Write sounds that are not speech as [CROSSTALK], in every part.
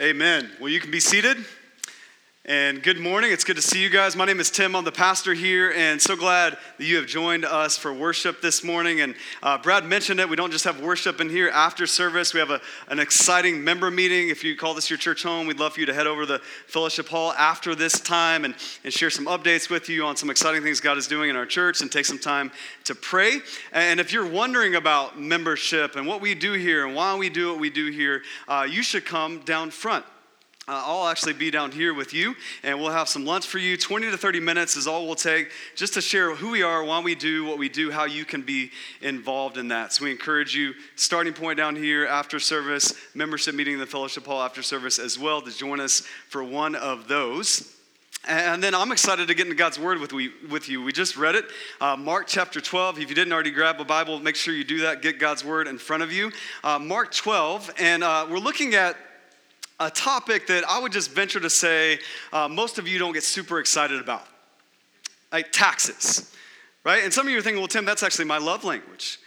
Amen. Well, you can be seated. And good morning. It's good to see you guys. My name is Tim. I'm the pastor here, and so glad that you have joined us for worship this morning. And uh, Brad mentioned it. We don't just have worship in here after service, we have a, an exciting member meeting. If you call this your church home, we'd love for you to head over to the fellowship hall after this time and, and share some updates with you on some exciting things God is doing in our church and take some time to pray. And if you're wondering about membership and what we do here and why we do what we do here, uh, you should come down front. Uh, I'll actually be down here with you, and we'll have some lunch for you. 20 to 30 minutes is all we'll take just to share who we are, why we do what we do, how you can be involved in that. So we encourage you, starting point down here after service, membership meeting in the fellowship hall after service as well, to join us for one of those. And then I'm excited to get into God's Word with, we, with you. We just read it, uh, Mark chapter 12. If you didn't already grab a Bible, make sure you do that. Get God's Word in front of you. Uh, Mark 12, and uh, we're looking at a topic that I would just venture to say uh, most of you don't get super excited about like taxes, right? And some of you are thinking, well, Tim, that's actually my love language.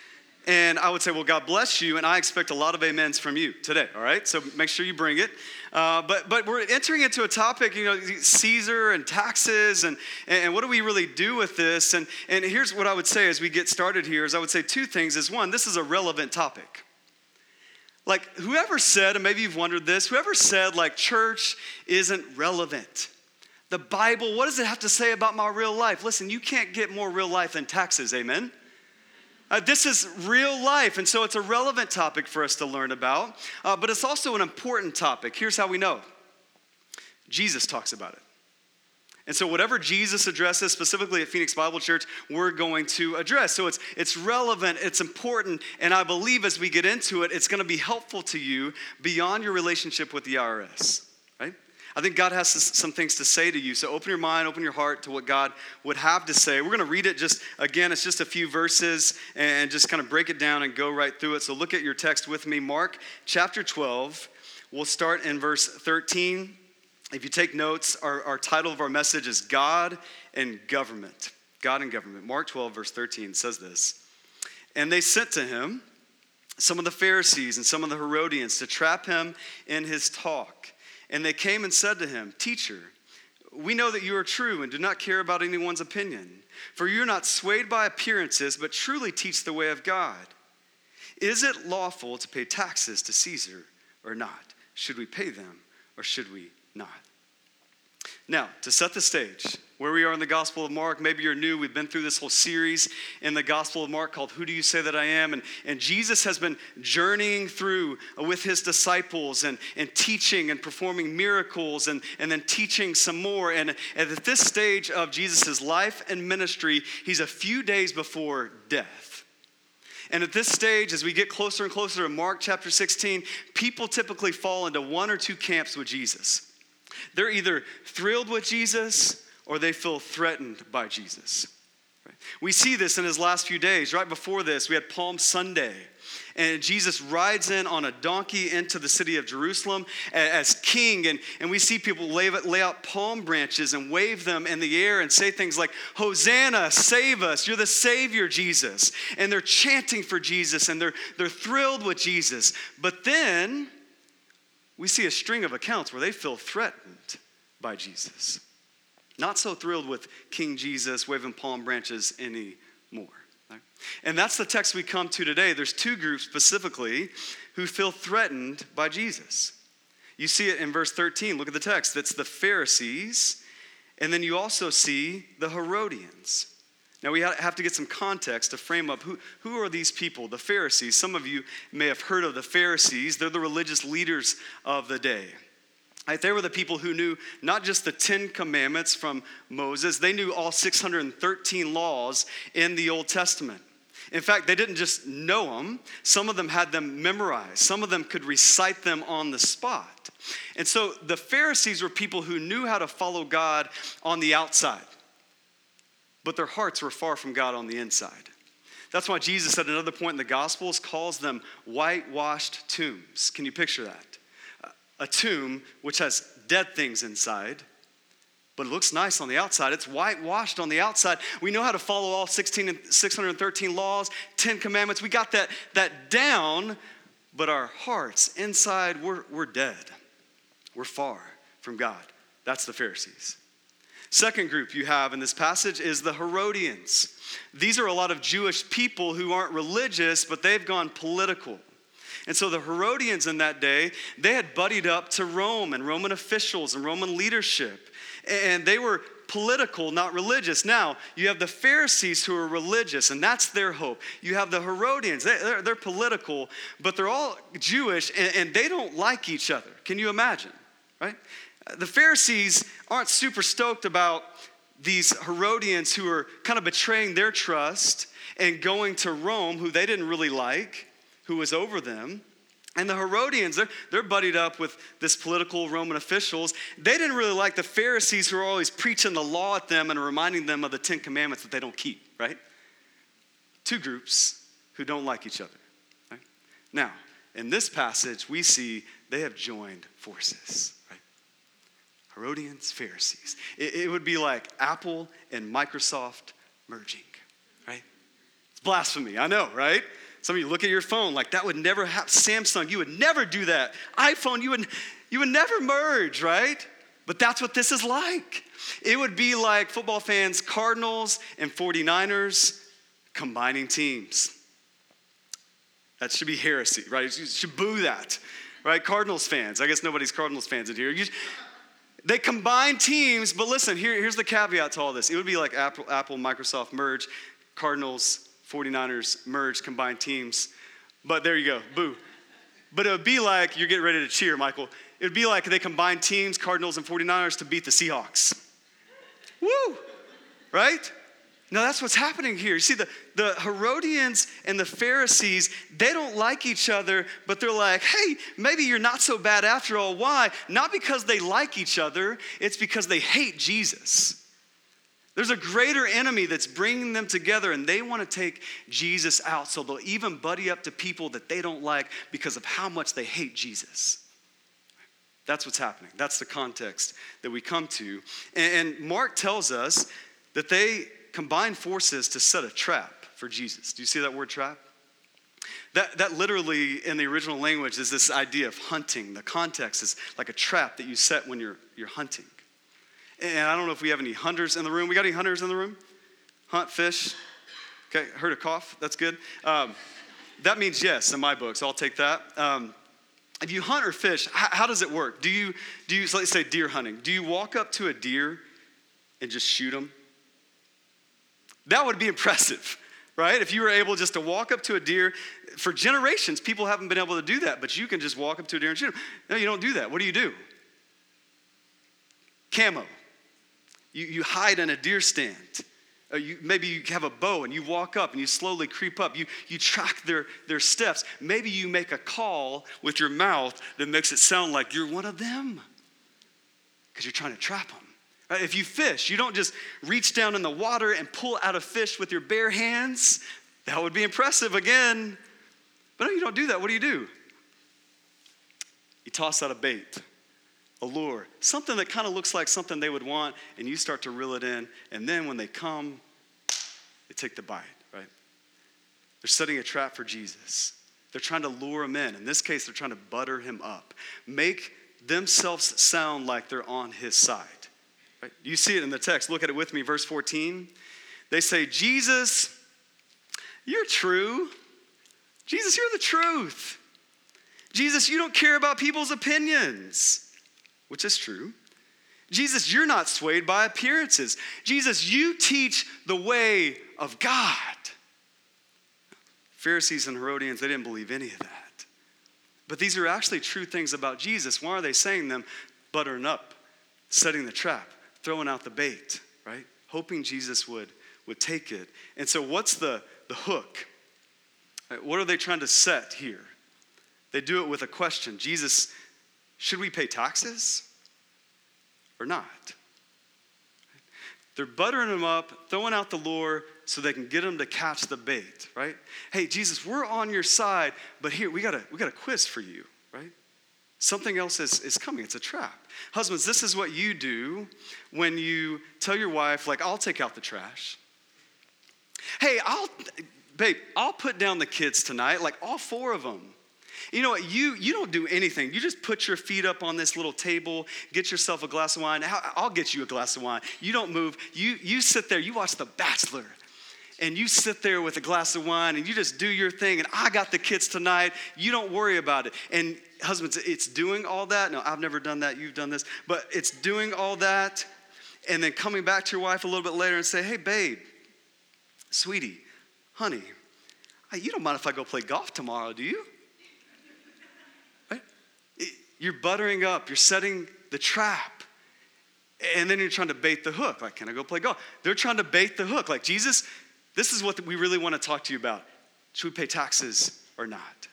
And I would say, well, God bless you, and I expect a lot of amens from you today, all right? So make sure you bring it. Uh, but, but we're entering into a topic, you know, Caesar and taxes, and, and what do we really do with this? And, and here's what I would say as we get started here is I would say two things is one, this is a relevant topic. Like, whoever said, and maybe you've wondered this, whoever said, like, church isn't relevant. The Bible, what does it have to say about my real life? Listen, you can't get more real life than taxes, amen? Uh, this is real life, and so it's a relevant topic for us to learn about, uh, but it's also an important topic. Here's how we know Jesus talks about it. And so, whatever Jesus addresses, specifically at Phoenix Bible Church, we're going to address. So, it's, it's relevant, it's important, and I believe as we get into it, it's going to be helpful to you beyond your relationship with the IRS, right? I think God has some things to say to you. So, open your mind, open your heart to what God would have to say. We're going to read it just, again, it's just a few verses and just kind of break it down and go right through it. So, look at your text with me. Mark chapter 12, we'll start in verse 13 if you take notes, our, our title of our message is God and Government. God and Government. Mark 12, verse 13 says this. And they sent to him some of the Pharisees and some of the Herodians to trap him in his talk. And they came and said to him, Teacher, we know that you are true and do not care about anyone's opinion, for you are not swayed by appearances, but truly teach the way of God. Is it lawful to pay taxes to Caesar or not? Should we pay them or should we not. Now, to set the stage, where we are in the Gospel of Mark, maybe you're new. We've been through this whole series in the Gospel of Mark called Who Do You Say That I Am? And, and Jesus has been journeying through uh, with his disciples and, and teaching and performing miracles and, and then teaching some more. And, and at this stage of Jesus' life and ministry, he's a few days before death. And at this stage, as we get closer and closer to Mark chapter 16, people typically fall into one or two camps with Jesus. They're either thrilled with Jesus or they feel threatened by Jesus. We see this in his last few days. Right before this, we had Palm Sunday. And Jesus rides in on a donkey into the city of Jerusalem as king. And, and we see people lay, lay out palm branches and wave them in the air and say things like, Hosanna, save us. You're the Savior, Jesus. And they're chanting for Jesus and they're, they're thrilled with Jesus. But then we see a string of accounts where they feel threatened by Jesus. Not so thrilled with King Jesus waving palm branches anymore. And that's the text we come to today. There's two groups specifically who feel threatened by Jesus. You see it in verse 13. Look at the text. That's the Pharisees, and then you also see the Herodians. Now, we have to get some context to frame up who, who are these people, the Pharisees. Some of you may have heard of the Pharisees, they're the religious leaders of the day. Right, they were the people who knew not just the Ten Commandments from Moses, they knew all 613 laws in the Old Testament. In fact, they didn't just know them, some of them had them memorized, some of them could recite them on the spot. And so the Pharisees were people who knew how to follow God on the outside but their hearts were far from God on the inside. That's why Jesus, at another point in the Gospels, calls them whitewashed tombs. Can you picture that? A tomb which has dead things inside, but it looks nice on the outside. It's whitewashed on the outside. We know how to follow all 16 and 613 laws, 10 commandments. We got that, that down, but our hearts inside, we're, we're dead. were far from God. That's the Pharisees. Second group you have in this passage is the Herodians. These are a lot of Jewish people who aren't religious, but they've gone political. And so the Herodians in that day, they had buddied up to Rome and Roman officials and Roman leadership. And they were political, not religious. Now, you have the Pharisees who are religious, and that's their hope. You have the Herodians, they're, political, but they're all Jewish, and they don't like each other. Can you imagine, right? Uh, the Pharisees aren't super stoked about these Herodians who are kind of betraying their trust and going to Rome, who they didn't really like, who was over them. And the Herodians, they're, they're buddied up with this political Roman officials. They didn't really like the Pharisees who are always preaching the law at them and reminding them of the Ten Commandments that they don't keep, right? Two groups who don't like each other. Right? Now, in this passage, we see they have joined forces. Herodians, Pharisees. It, it would be like Apple and Microsoft merging, right? It's blasphemy, I know, right? Some of you look at your phone like that would never happen. Samsung, you would never do that. iPhone, you would, you would never merge, right? But that's what this is like. It would be like football fans, Cardinals and 49ers combining teams. That should be heresy, right? You should boo that, right? Cardinals fans. I guess nobody's Cardinals fans in here. You, they combine teams, but listen, here, here's the caveat to all this. It would be like Apple, Apple, Microsoft merge, Cardinals, 49ers merge, combined teams. But there you go, boo. But it would be like, you're getting ready to cheer, Michael. It would be like they combined teams, Cardinals and 49ers, to beat the Seahawks. Woo! Right? No, that's what's happening here. You see, the, the Herodians and the Pharisees, they don't like each other, but they're like, hey, maybe you're not so bad after all. Why? Not because they like each other, it's because they hate Jesus. There's a greater enemy that's bringing them together, and they want to take Jesus out. So they'll even buddy up to people that they don't like because of how much they hate Jesus. That's what's happening. That's the context that we come to. And, Mark tells us that they combine forces to set a trap for Jesus. Do you see that word trap? That, that literally in the original language is this idea of hunting. The context is like a trap that you set when you're, you're hunting. And I don't know if we have any hunters in the room. We got any hunters in the room? Hunt, fish? Okay, heard a cough. That's good. Um, that means yes in my book, so I'll take that. Um, if you hunt or fish, how, how, does it work? Do you, do you, so let's say deer hunting, do you walk up to a deer and just shoot them? That would be impressive, [LAUGHS] right? If you were able just to walk up to a deer, for generations, people haven't been able to do that, but you can just walk up to a deer and shoot them. No, you don't do that. What do you do? Camo. You, you hide in a deer stand. Uh, you, maybe you have a bow and you walk up and you slowly creep up. You, you track their, their steps. Maybe you make a call with your mouth that makes it sound like you're one of them because you're trying to trap them. Right? If you fish, you don't just reach down in the water and pull out a fish with your bare hands. That would be impressive again. But no, you don't do that. What do you do? You toss out a bait a lure, something that kind of looks like something they would want, and you start to reel it in. And then when they come, they take the bite, right? They're setting a trap for Jesus. They're trying to lure him in. In this case, they're trying to butter him up, make themselves sound like they're on his side. Right? You see it in the text. Look at it with me, verse 14. They say, Jesus, you're true. Jesus, you're the truth. Jesus, you don't care about people's opinions which is true. Jesus, you're not swayed by appearances. Jesus, you teach the way of God. Pharisees and Herodians, they didn't believe any of that. But these are actually true things about Jesus. Why are they saying them? Buttering up, setting the trap, throwing out the bait, right? Hoping Jesus would, would take it. And so, what's the, the hook? What are they trying to set here? They do it with a question Jesus, should we pay taxes or not? They're buttering them up, throwing out the lure so they can get them to catch the bait, right? Hey, Jesus, we're on your side, but here, we got a, we got a quiz for you? Something else is, is coming. It's a trap. Husbands, this is what you do when you tell your wife, like, I'll take out the trash. Hey, I'll, babe, I'll put down the kids tonight, like all four of them. You know what? You, you don't do anything. You just put your feet up on this little table, get yourself a glass of wine. I'll get you a glass of wine. You don't move. You, you sit there, you watch The Bachelor, and you sit there with a glass of wine and you just do your thing. And I got the kids tonight. You don't worry about it. And husbands, it's doing all that. No, I've never done that. You've done this. But it's doing all that and then coming back to your wife a little bit later and say, hey, babe, sweetie, honey, you don't mind if I go play golf tomorrow, do you? You're buttering up, you're setting the trap. And then you're trying to bait the hook. Like, can I go play golf? They're trying to bait the hook. Like, Jesus, this is what we really want to talk to you about. Should we pay taxes or not?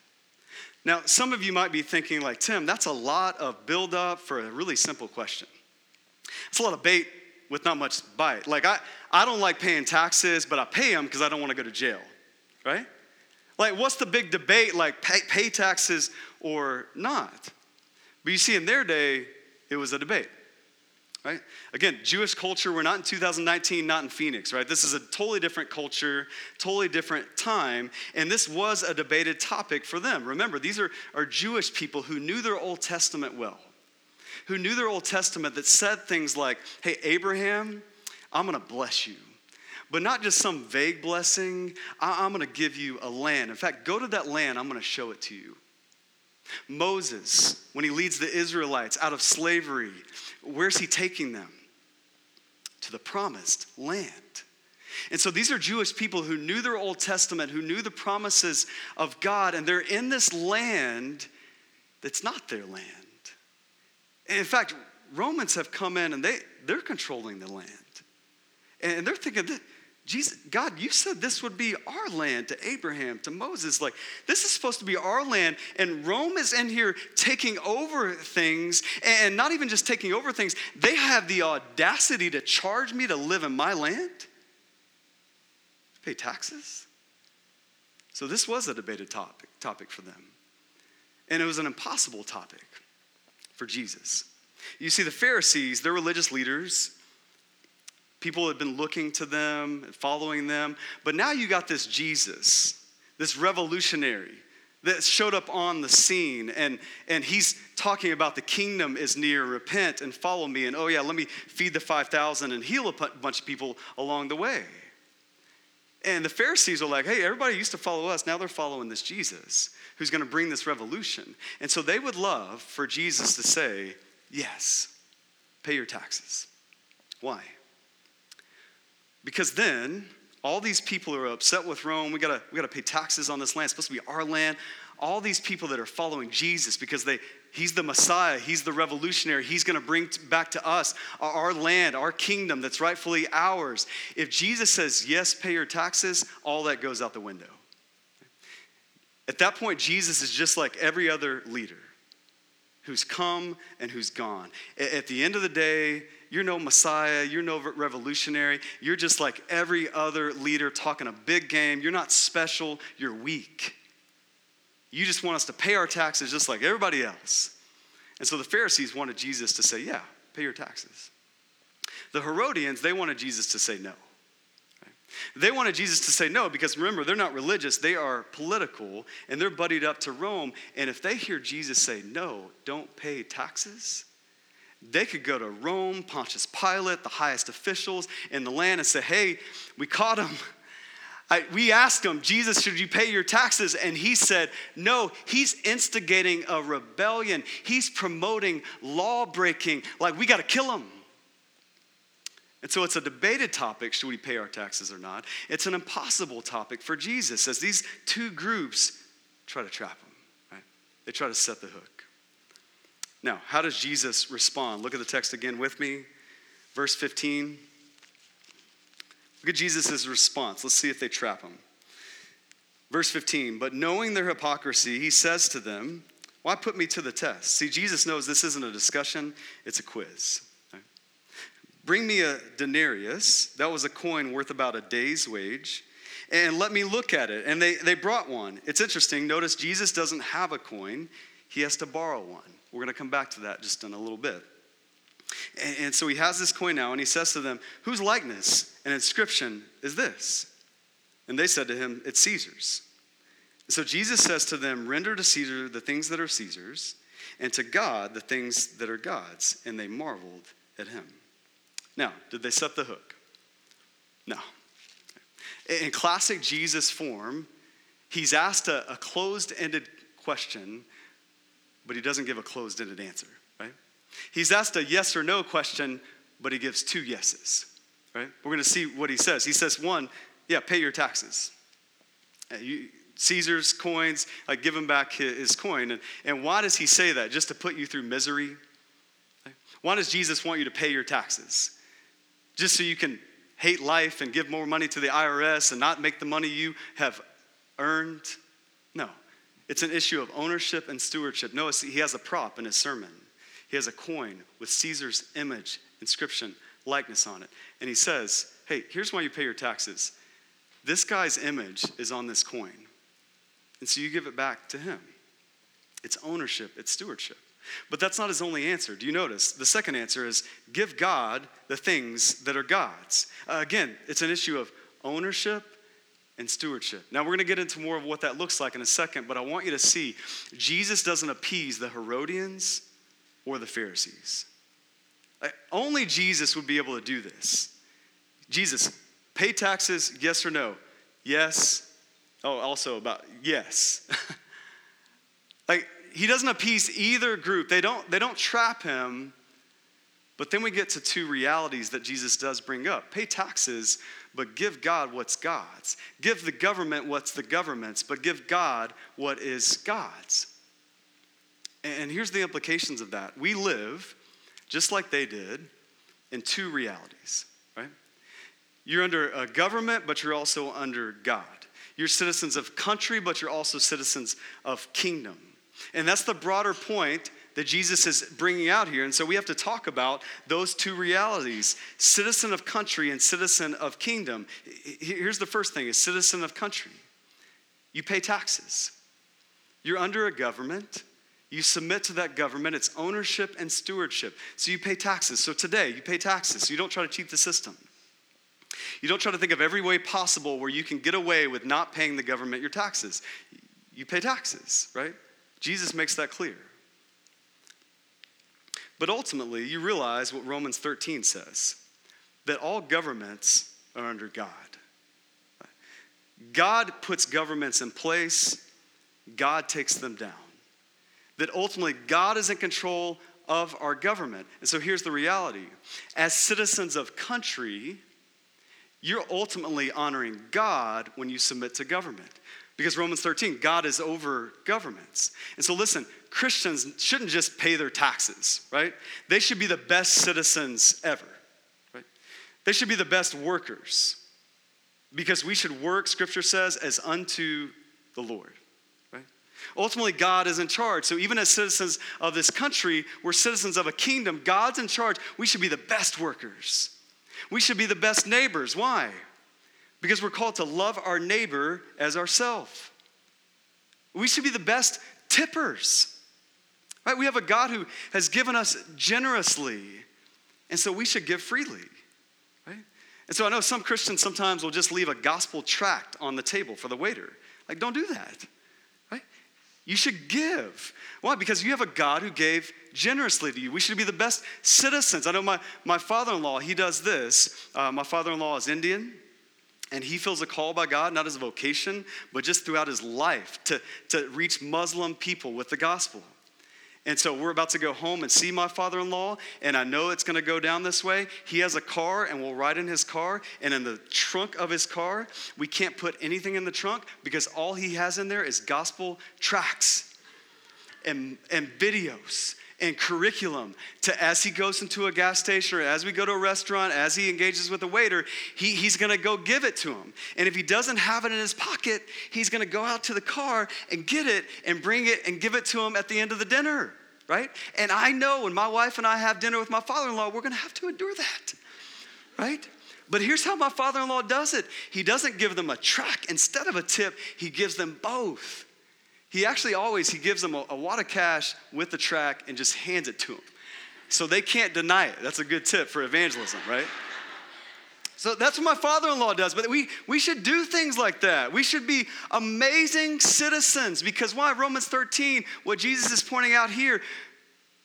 Now, some of you might be thinking, like, Tim, that's a lot of buildup for a really simple question. It's a lot of bait with not much bite. Like, I, I don't like paying taxes, but I pay them because I don't want to go to jail, right? Like, what's the big debate, like pay, pay taxes or not? But you see, in their day, it was a debate right? Again, Jewish culture, we're not in 2019, not in Phoenix, right? This is a totally different culture, totally different time, and this was a debated topic for them. Remember, these are, are Jewish people who knew their Old Testament well, who knew their Old Testament that said things like, hey, Abraham, I'm gonna bless you. But not just some vague blessing, I- I'm gonna give you a land. In fact, go to that land, I'm gonna show it to you. Moses, when he leads the Israelites out of slavery, where's he taking them? To the promised land. And so these are Jewish people who knew their Old Testament, who knew the promises of God, and they're in this land that's not their land. in fact, Romans have come in and they, they're controlling the land. And they're thinking, Jesus, God, you said this would be our land to Abraham, to Moses. Like, this is supposed to be our land, and Rome is in here taking over things, and not even just taking over things, they have the audacity to charge me to live in my land, pay taxes. So, this was a debated topic, topic for them. And it was an impossible topic for Jesus. You see, the Pharisees, they're religious leaders, People had been looking to them, following them. But now you got this Jesus, this revolutionary that showed up on the scene. And, and he's talking about the kingdom is near repent and follow me. And oh yeah let me feed the 5000 and heal a bunch of people along the way. And the pharisees are like hey everybody used to follow us. Now they're following this jesus who's going to bring this revolution. And so they would love for jesus to say yes pay your taxes. Why because then all these people are upset with Rome. We gotta, we gotta pay taxes on this land. It's supposed to be our land. All these people that are following Jesus because they, he's the Messiah, he's the revolutionary, he's gonna bring back to us our land, our kingdom that's rightfully ours. If Jesus says, yes, pay your taxes, all that goes out the window. At that point, Jesus is just like every other leader who's come and who's gone. At the end of the day, you're no Messiah. You're no revolutionary. You're just like every other leader talking a big game. You're not special. You're weak. You just want us to pay our taxes just like everybody else. And so the Pharisees wanted Jesus to say, Yeah, pay your taxes. The Herodians, they wanted Jesus to say no. They wanted Jesus to say no because remember, they're not religious, they are political, and they're buddied up to Rome. And if they hear Jesus say, No, don't pay taxes, they could go to Rome, Pontius Pilate, the highest officials in the land, and say, Hey, we caught him. I, we asked him, Jesus, should you pay your taxes? And he said, No, he's instigating a rebellion. He's promoting law breaking. Like, we got to kill him. And so it's a debated topic should we pay our taxes or not? It's an impossible topic for Jesus as these two groups try to trap him, right? They try to set the hook. Now, how does Jesus respond? Look at the text again with me. Verse 15. Look at Jesus' response. Let's see if they trap him. Verse 15, but knowing their hypocrisy, he says to them, Why put me to the test? See, Jesus knows this isn't a discussion, it's a quiz. Bring me a denarius, that was a coin worth about a day's wage, and let me look at it. And they, they brought one. It's interesting. Notice Jesus doesn't have a coin, he has to borrow one. We're going to come back to that just in a little bit. And, and so he has this coin now, and he says to them, Whose likeness and inscription is this? And they said to him, It's Caesar's. So Jesus says to them, Render to Caesar the things that are Caesar's, and to God the things that are God's. And they marveled at him. Now, did they set the hook? No. In classic Jesus form, he's asked a, a closed ended question, but he doesn't give a closed ended answer, right? He's asked a yes or no question, but he gives two yeses, right? We're going to see what he says. He says, one, yeah, pay your taxes. Uh, you, Caesar's coins, like give him back his, his coin. And, and why does he say that? Just to put you through misery? Why does Jesus want you to pay your taxes? Just so you can hate life and give more money to the IRS and not make the money you have earned? No. It's an issue of ownership and stewardship. Notice he has a prop in his sermon. He has a coin with Caesar's image, inscription, likeness on it. And he says, Hey, here's why you pay your taxes. This guy's image is on this coin. And so you give it back to him. It's ownership, it's stewardship. But that's not his only answer. Do you notice? The second answer is give God the things that are God's. Uh, again, it's an issue of ownership and stewardship. Now, we're going to get into more of what that looks like in a second, but I want you to see Jesus doesn't appease the Herodians or the Pharisees. Uh, only Jesus would be able to do this. Jesus, pay taxes, yes or no? Yes. Oh, also about yes. [LAUGHS] like, he doesn't appease either group. They don't, they don't trap him. But then we get to two realities that Jesus does bring up pay taxes, but give God what's God's. Give the government what's the government's, but give God what is God's. And here's the implications of that. We live, just like they did, in two realities, right? You're under a government, but you're also under God. You're citizens of country, but you're also citizens of kingdom. And that's the broader point that Jesus is bringing out here. And so we have to talk about those two realities citizen of country and citizen of kingdom. Here's the first thing is citizen of country. You pay taxes. You're under a government. You submit to that government. It's ownership and stewardship. So you pay taxes. So today, you pay taxes. So you don't try to cheat the system. You don't try to think of every way possible where you can get away with not paying the government your taxes. You pay taxes, right? Jesus makes that clear. But ultimately, you realize what Romans 13 says that all governments are under God. God puts governments in place, God takes them down. That ultimately, God is in control of our government. And so here's the reality as citizens of country, you're ultimately honoring God when you submit to government. Because Romans 13, God is over governments. And so listen, Christians shouldn't just pay their taxes, right? They should be the best citizens ever, right? They should be the best workers. Because we should work, scripture says, as unto the Lord. Right? Ultimately, God is in charge. So, even as citizens of this country, we're citizens of a kingdom. God's in charge. We should be the best workers. We should be the best neighbors. Why? Because we're called to love our neighbor as ourselves. We should be the best tippers. Right? We have a God who has given us generously, and so we should give freely. Right? And so I know some Christians sometimes will just leave a gospel tract on the table for the waiter. Like, don't do that. Right? You should give. Why? Because you have a God who gave generously to you. We should be the best citizens. I know my, my father in law, he does this. Uh, my father in law is Indian and he feels a call by God, not as a vocation, but just throughout his life to, to reach Muslim people with the gospel. And so we're about to go home and see my father in law, and I know it's gonna go down this way. He has a car, and we'll ride in his car. And in the trunk of his car, we can't put anything in the trunk because all he has in there is gospel tracts and, and videos and curriculum to as he goes into a gas station or as we go to a restaurant, as he engages with a waiter, he, he's gonna go give it to him. And if he doesn't have it in his pocket, he's gonna go out to the car and get it and bring it and give it to him at the end of the dinner, right? And I know when my wife and I have dinner with my father in law, we're gonna have to endure that, right? But here's how my father in law does it he doesn't give them a tract instead of a tip, he gives them both he actually always he gives them a, a wad of cash with the tract and just hands it to them so they can't deny it that's a good tip for evangelism right So that's what my father in law does. But we, we should do things like that. We should be amazing citizens because why? Romans 13, what Jesus is pointing out here,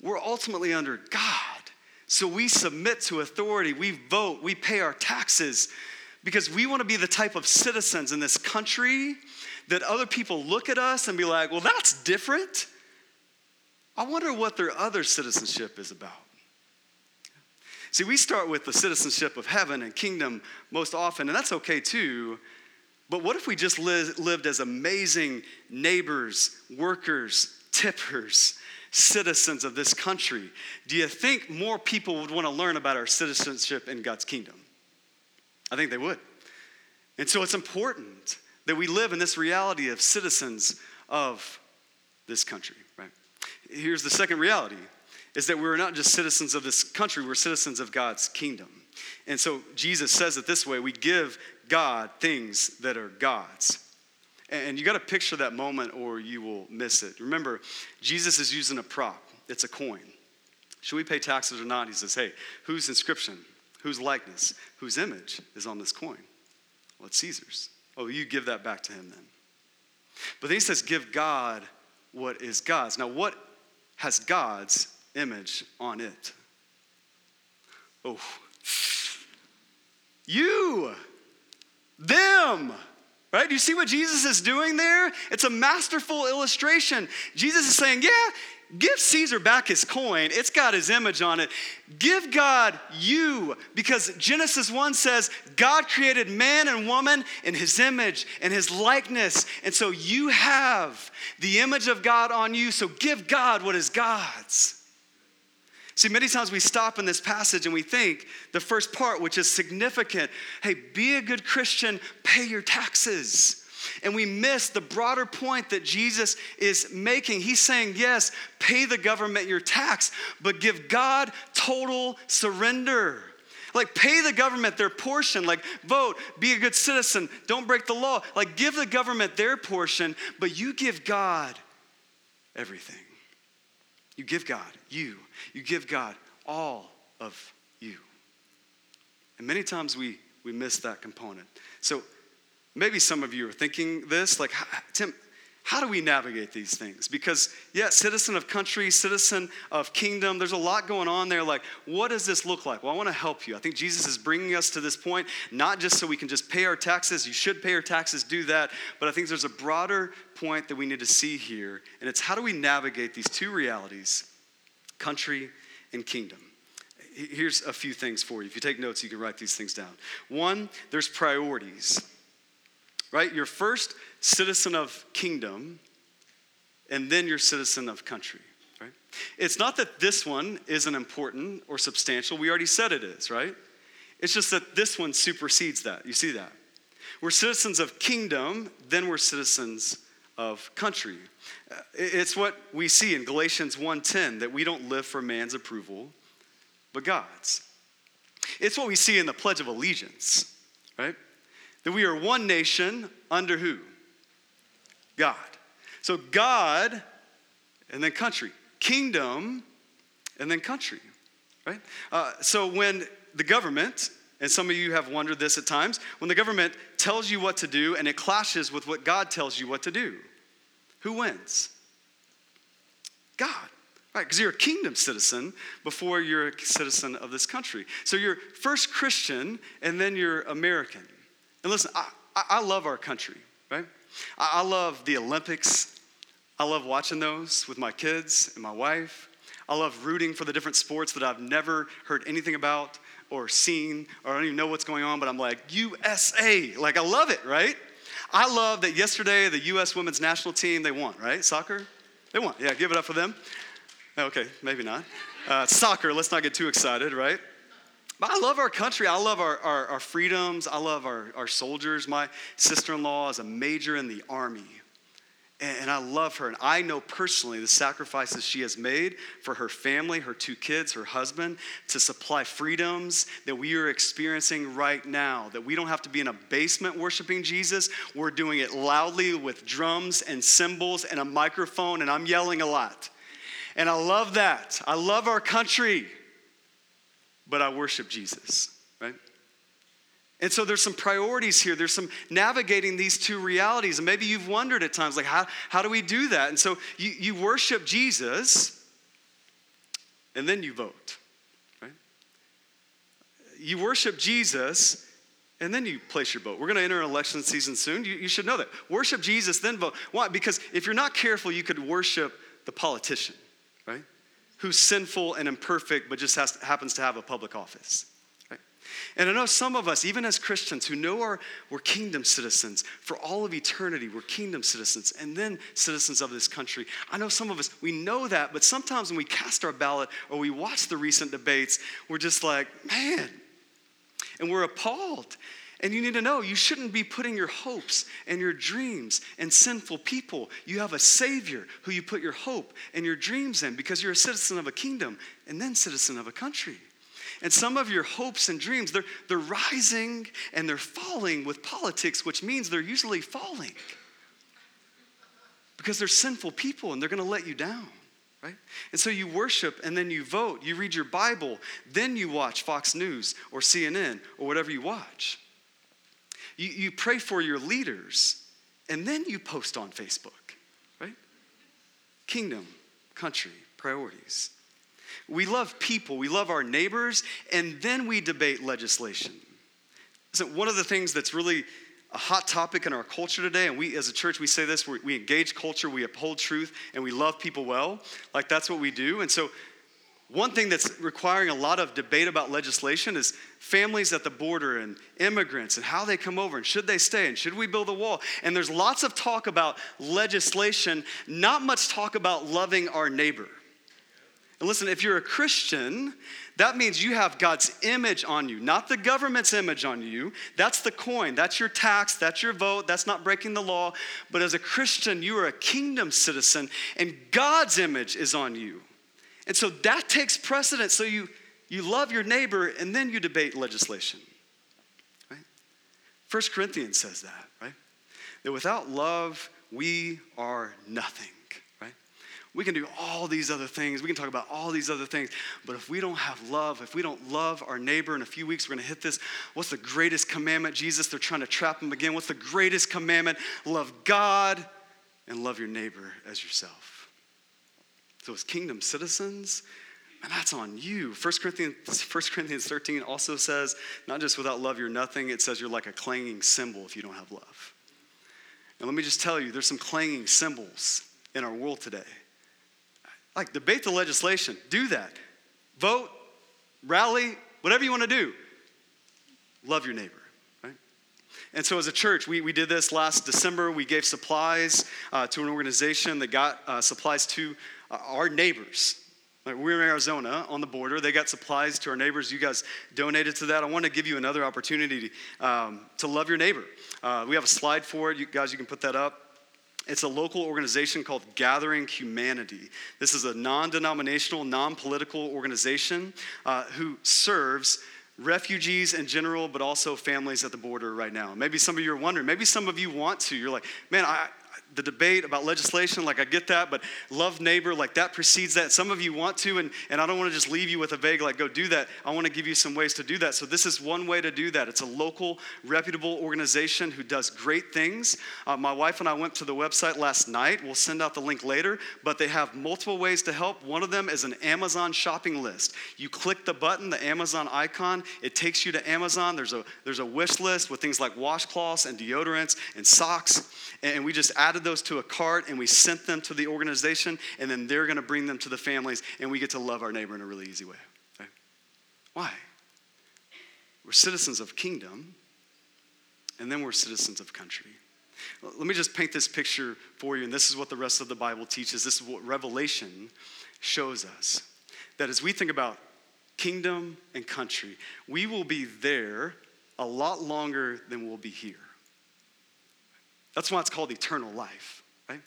we're ultimately under God. So we submit to authority, we vote, we pay our taxes because we want to be the type of citizens in this country that other people look at us and be like, well, that's different. I wonder what their other citizenship is about. See, we start with the citizenship of heaven and kingdom most often, and that's okay too. But what if we just lived as amazing neighbors, workers, tippers, citizens of this country? Do you think more people would want to learn about our citizenship in God's kingdom? I think they would. And so it's important that we live in this reality of citizens of this country, right? Here's the second reality is that we're not just citizens of this country, we're citizens of God's kingdom. And so Jesus says it this way we give God things that are God's. And you got to picture that moment or you will miss it. Remember, Jesus is using a prop, it's a coin. Should we pay taxes or not? He says, hey, whose inscription, whose likeness, whose image is on this coin? Well, it's Caesar's. Oh, you give that back to him then. But then he says, give God what is God's. Now, what has God's image on it. Oh, you, them, right? Do you see what Jesus is doing there? It's a masterful illustration. Jesus is saying, yeah, give Caesar back his coin. It's got his image on it. Give God you, because Genesis 1 says God created man and woman in his image and his likeness. And so you have the image of God on you. So give God what is God's. See, many times we stop in this passage and we think the first part, which is significant hey, be a good Christian, pay your taxes. And we miss the broader point that Jesus is making. He's saying, yes, pay the government your tax, but give God total surrender. Like, pay the government their portion. Like, vote, be a good citizen, don't break the law. Like, give the government their portion, but you give God everything. You give God you. You give God all of you. And many times we, we miss that component. So maybe some of you are thinking this like, Tim, how do we navigate these things? Because, yeah, citizen of country, citizen of kingdom, there's a lot going on there. Like, what does this look like? Well, I want to help you. I think Jesus is bringing us to this point, not just so we can just pay our taxes. You should pay your taxes, do that. But I think there's a broader point that we need to see here, and it's how do we navigate these two realities country and kingdom. Here's a few things for you. If you take notes, you can write these things down. One, there's priorities, right? You're first citizen of kingdom, and then you're citizen of country, right? It's not that this one isn't important or substantial. We already said it is, right? It's just that this one supersedes that. You see that? We're citizens of kingdom, then we're citizens of country. Uh, it's what we see in Galatians 1:10 that we don't live for man's approval, but God's. It's what we see in the Pledge of Allegiance, right? That we are one nation under who? God. So God and then country. Kingdom and then country, right? Uh, so when the government, and some of you have wondered this at times, when the government tells you what to do and it clashes with what God tells you what to do, who wins? God. Right, because you're a kingdom citizen before you're a citizen of this country. So you're first Christian and then you're American. And listen, I, I love our country, right? I love the Olympics. I love watching those with my kids and my wife. I love rooting for the different sports that I've never heard anything about or seen, or I don't even know what's going on, but I'm like, USA. Like, I love it, right? I love that yesterday the U.S. women's national team, they won, right? Soccer? They won. Yeah, give it up for them. Okay, maybe not. Uh, soccer, let's not get too excited, right? But I love our country. I love our, our, our freedoms. I love our, our soldiers. My sister in law is a major in the army. And I love her. And I know personally the sacrifices she has made for her family, her two kids, her husband, to supply freedoms that we are experiencing right now. That we don't have to be in a basement worshiping Jesus. We're doing it loudly with drums and cymbals and a microphone, and I'm yelling a lot. And I love that. I love our country, but I worship Jesus, right? And so there's some priorities here. There's some navigating these two realities. And maybe you've wondered at times, like, how, how do we do that? And so you, you worship Jesus and then you vote, right? You worship Jesus and then you place your vote. We're going to enter an election season soon. You, you should know that. Worship Jesus, then vote. Why? Because if you're not careful, you could worship the politician? Who's sinful and imperfect, but just has, happens to have a public office. And I know some of us, even as Christians who know our, we're kingdom citizens for all of eternity, we're kingdom citizens and then citizens of this country. I know some of us, we know that, but sometimes when we cast our ballot or we watch the recent debates, we're just like, man, and we're appalled. And you need to know you shouldn't be putting your hopes and your dreams in sinful people. You have a Savior who you put your hope and your dreams in because you're a citizen of a kingdom and then citizen of a country. And some of your hopes and dreams, they're, they're rising and they're falling with politics, which means they're usually falling because they're sinful people and they're going to let you down. Right? And so you worship and then you vote. You read your Bible, then you watch Fox News or CNN or whatever you watch. You, you pray for your leaders and then you post on Facebook, right? Kingdom, country, priorities. We love people, we love our neighbors, and then we debate legislation. So, one of the things that's really a hot topic in our culture today, and we as a church, we say this we engage culture, we uphold truth, and we love people well. Like that's what we do. And so, one thing that's requiring a lot of debate about legislation is families at the border and immigrants and how they come over and should they stay and should we build a wall. And there's lots of talk about legislation, not much talk about loving our neighbor. And listen, if you're a Christian, that means you have God's image on you, not the government's image on you. That's the coin, that's your tax, that's your vote, that's not breaking the law. But as a Christian, you are a kingdom citizen, and God's image is on you. And so that takes precedence. So you, you love your neighbor, and then you debate legislation. Right? First Corinthians says that, right? That without love, we are nothing. Right? We can do all these other things. We can talk about all these other things. But if we don't have love, if we don't love our neighbor, in a few weeks we're going to hit this. What's the greatest commandment? Jesus, they're trying to trap him again. What's the greatest commandment? Love God and love your neighbor as yourself. As kingdom citizens, and that's on you. 1 Corinthians, 1 Corinthians 13 also says, not just without love, you're nothing. It says you're like a clanging cymbal if you don't have love. And let me just tell you, there's some clanging cymbals in our world today. Like, debate the legislation. Do that. Vote, rally, whatever you want to do. Love your neighbor. Right? And so, as a church, we, we did this last December. We gave supplies uh, to an organization that got uh, supplies to our neighbors. Like we're in Arizona on the border. They got supplies to our neighbors. You guys donated to that. I want to give you another opportunity to, um, to love your neighbor. Uh, we have a slide for it. You guys, you can put that up. It's a local organization called Gathering Humanity. This is a non denominational, non political organization uh, who serves refugees in general, but also families at the border right now. Maybe some of you are wondering, maybe some of you want to. You're like, man, I, the debate about legislation, like I get that, but love neighbor, like that precedes that. Some of you want to, and, and I don't want to just leave you with a vague, like, go do that. I want to give you some ways to do that. So, this is one way to do that. It's a local, reputable organization who does great things. Uh, my wife and I went to the website last night. We'll send out the link later, but they have multiple ways to help. One of them is an Amazon shopping list. You click the button, the Amazon icon, it takes you to Amazon. There's a, there's a wish list with things like washcloths and deodorants and socks, and we just added those to a cart and we sent them to the organization, and then they're going to bring them to the families, and we get to love our neighbor in a really easy way. Right? Why? We're citizens of kingdom, and then we're citizens of country. Let me just paint this picture for you, and this is what the rest of the Bible teaches. This is what Revelation shows us. That as we think about kingdom and country, we will be there a lot longer than we'll be here. That's why it's called eternal life, right?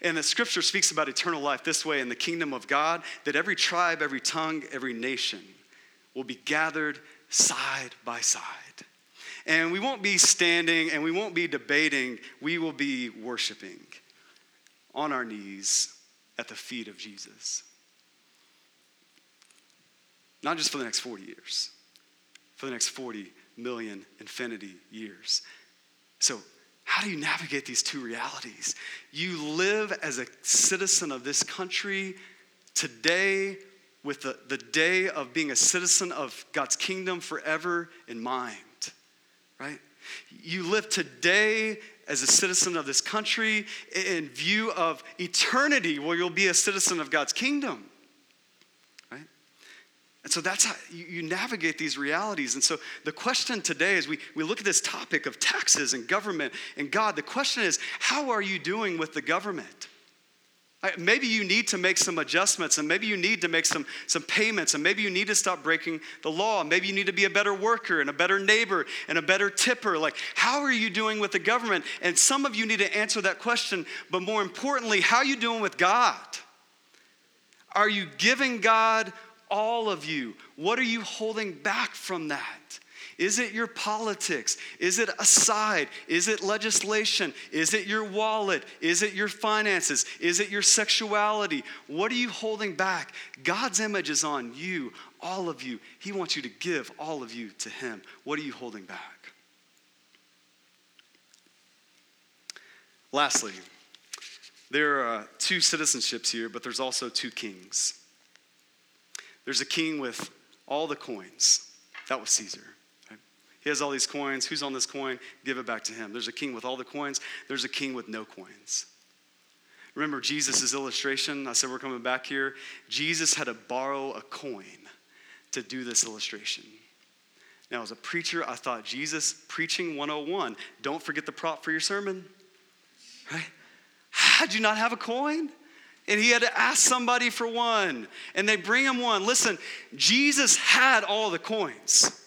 And the scripture speaks about eternal life this way in the kingdom of God that every tribe, every tongue, every nation will be gathered side by side. And we won't be standing and we won't be debating, we will be worshiping on our knees at the feet of Jesus. Not just for the next 40 years, for the next 40 million infinity years. So, how do you navigate these two realities? You live as a citizen of this country today with the, the day of being a citizen of God's kingdom forever in mind, right? You live today as a citizen of this country in view of eternity where you'll be a citizen of God's kingdom. And so that's how you navigate these realities. And so the question today, is we, we look at this topic of taxes and government and God, the question is how are you doing with the government? Maybe you need to make some adjustments, and maybe you need to make some, some payments, and maybe you need to stop breaking the law. Maybe you need to be a better worker and a better neighbor and a better tipper. Like, how are you doing with the government? And some of you need to answer that question, but more importantly, how are you doing with God? Are you giving God all of you? What are you holding back from that? Is it your politics? Is it a side? Is it legislation? Is it your wallet? Is it your finances? Is it your sexuality? What are you holding back? God's image is on you, all of you. He wants you to give all of you to Him. What are you holding back? Lastly, there are two citizenships here, but there's also two kings. There's a king with all the coins. That was Caesar. He has all these coins. Who's on this coin? Give it back to him. There's a king with all the coins, there's a king with no coins. Remember Jesus' illustration? I said we're coming back here. Jesus had to borrow a coin to do this illustration. Now, as a preacher, I thought Jesus preaching 101. Don't forget the prop for your sermon. Right? Had you not have a coin? And he had to ask somebody for one. And they bring him one. Listen, Jesus had all the coins.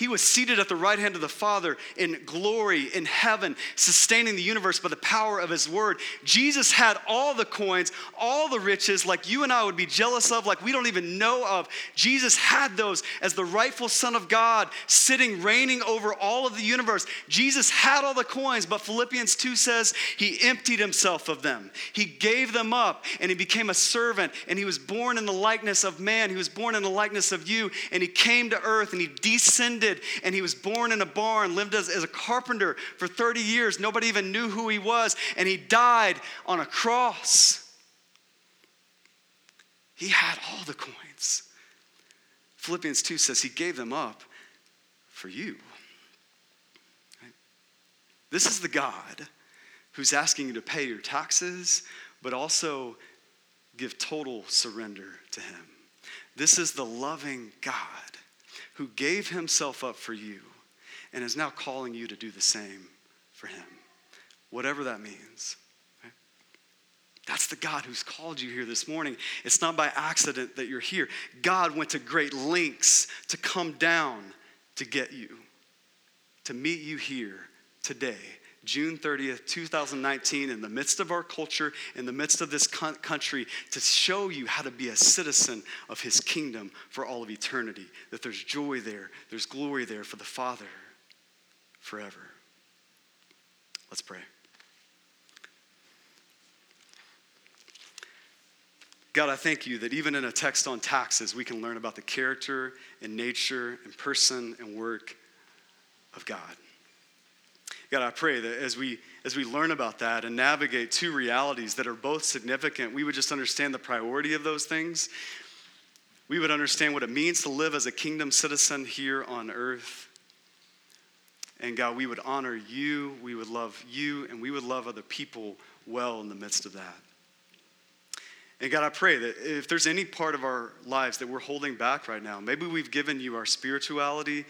He was seated at the right hand of the Father in glory in heaven, sustaining the universe by the power of his word. Jesus had all the coins, all the riches, like you and I would be jealous of, like we don't even know of. Jesus had those as the rightful Son of God, sitting, reigning over all of the universe. Jesus had all the coins, but Philippians 2 says he emptied himself of them. He gave them up and he became a servant and he was born in the likeness of man. He was born in the likeness of you and he came to earth and he descended descended and he was born in a barn, lived as, as a carpenter for 30 years. Nobody even knew who he was, and he died on a cross. He had all the coins. Philippians 2 says he gave them up for you. This is the God who's asking you to pay your taxes, but also give total surrender to him. This is the loving God who gave himself up for you and is now calling you to do the same for him, whatever that means. That's the God who's called you here this morning. It's not by accident that you're here. God went to great lengths to come down to get you, to meet you here today June 30th, 2019, in the midst of our culture, in the midst of this country, to show you how to be a citizen of His kingdom for all of eternity. That there's joy there, there's glory there for the Father forever. Let's pray. God, I thank you that even in a text on taxes, we can learn about the character and nature and person and work of God. God, I pray that as we as we learn about that and navigate two realities that are both significant, we would just understand the priority of those things. We would understand what it means to live as a kingdom citizen here on earth. And God, we would honor you, we would love you, and we would love other people well in the midst of that. And God, I pray that if there's any part of our lives that we're holding back right now, maybe we've given you our spirituality,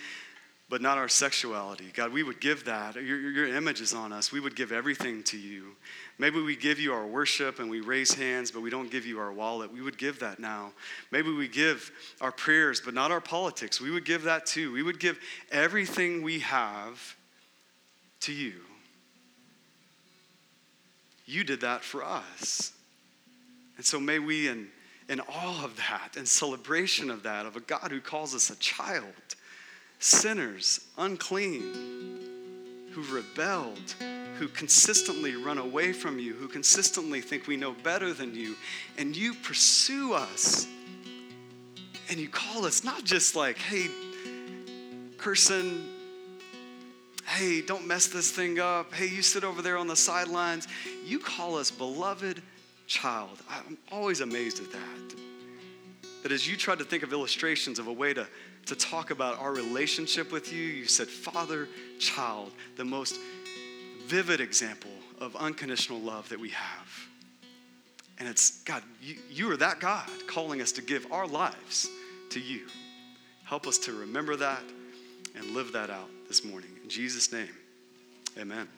but not our sexuality. God, we would give that. Your, your image is on us. We would give everything to you. Maybe we give you our worship and we raise hands, but we don't give you our wallet. We would give that now. Maybe we give our prayers, but not our politics. We would give that too. We would give everything we have to you. You did that for us. And so may we, in, in all of that, in celebration of that, of a God who calls us a child, sinners, unclean, who've rebelled, who consistently run away from you, who consistently think we know better than you, and you pursue us. And you call us not just like, hey, cursing. Hey, don't mess this thing up. Hey, you sit over there on the sidelines. You call us beloved child. I'm always amazed at that. That as you tried to think of illustrations of a way to, to talk about our relationship with you, you said father, child, the most vivid example of unconditional love that we have. And it's, God, you, you are that God calling us to give our lives to you. Help us to remember that and live that out this morning. In Jesus' name, amen.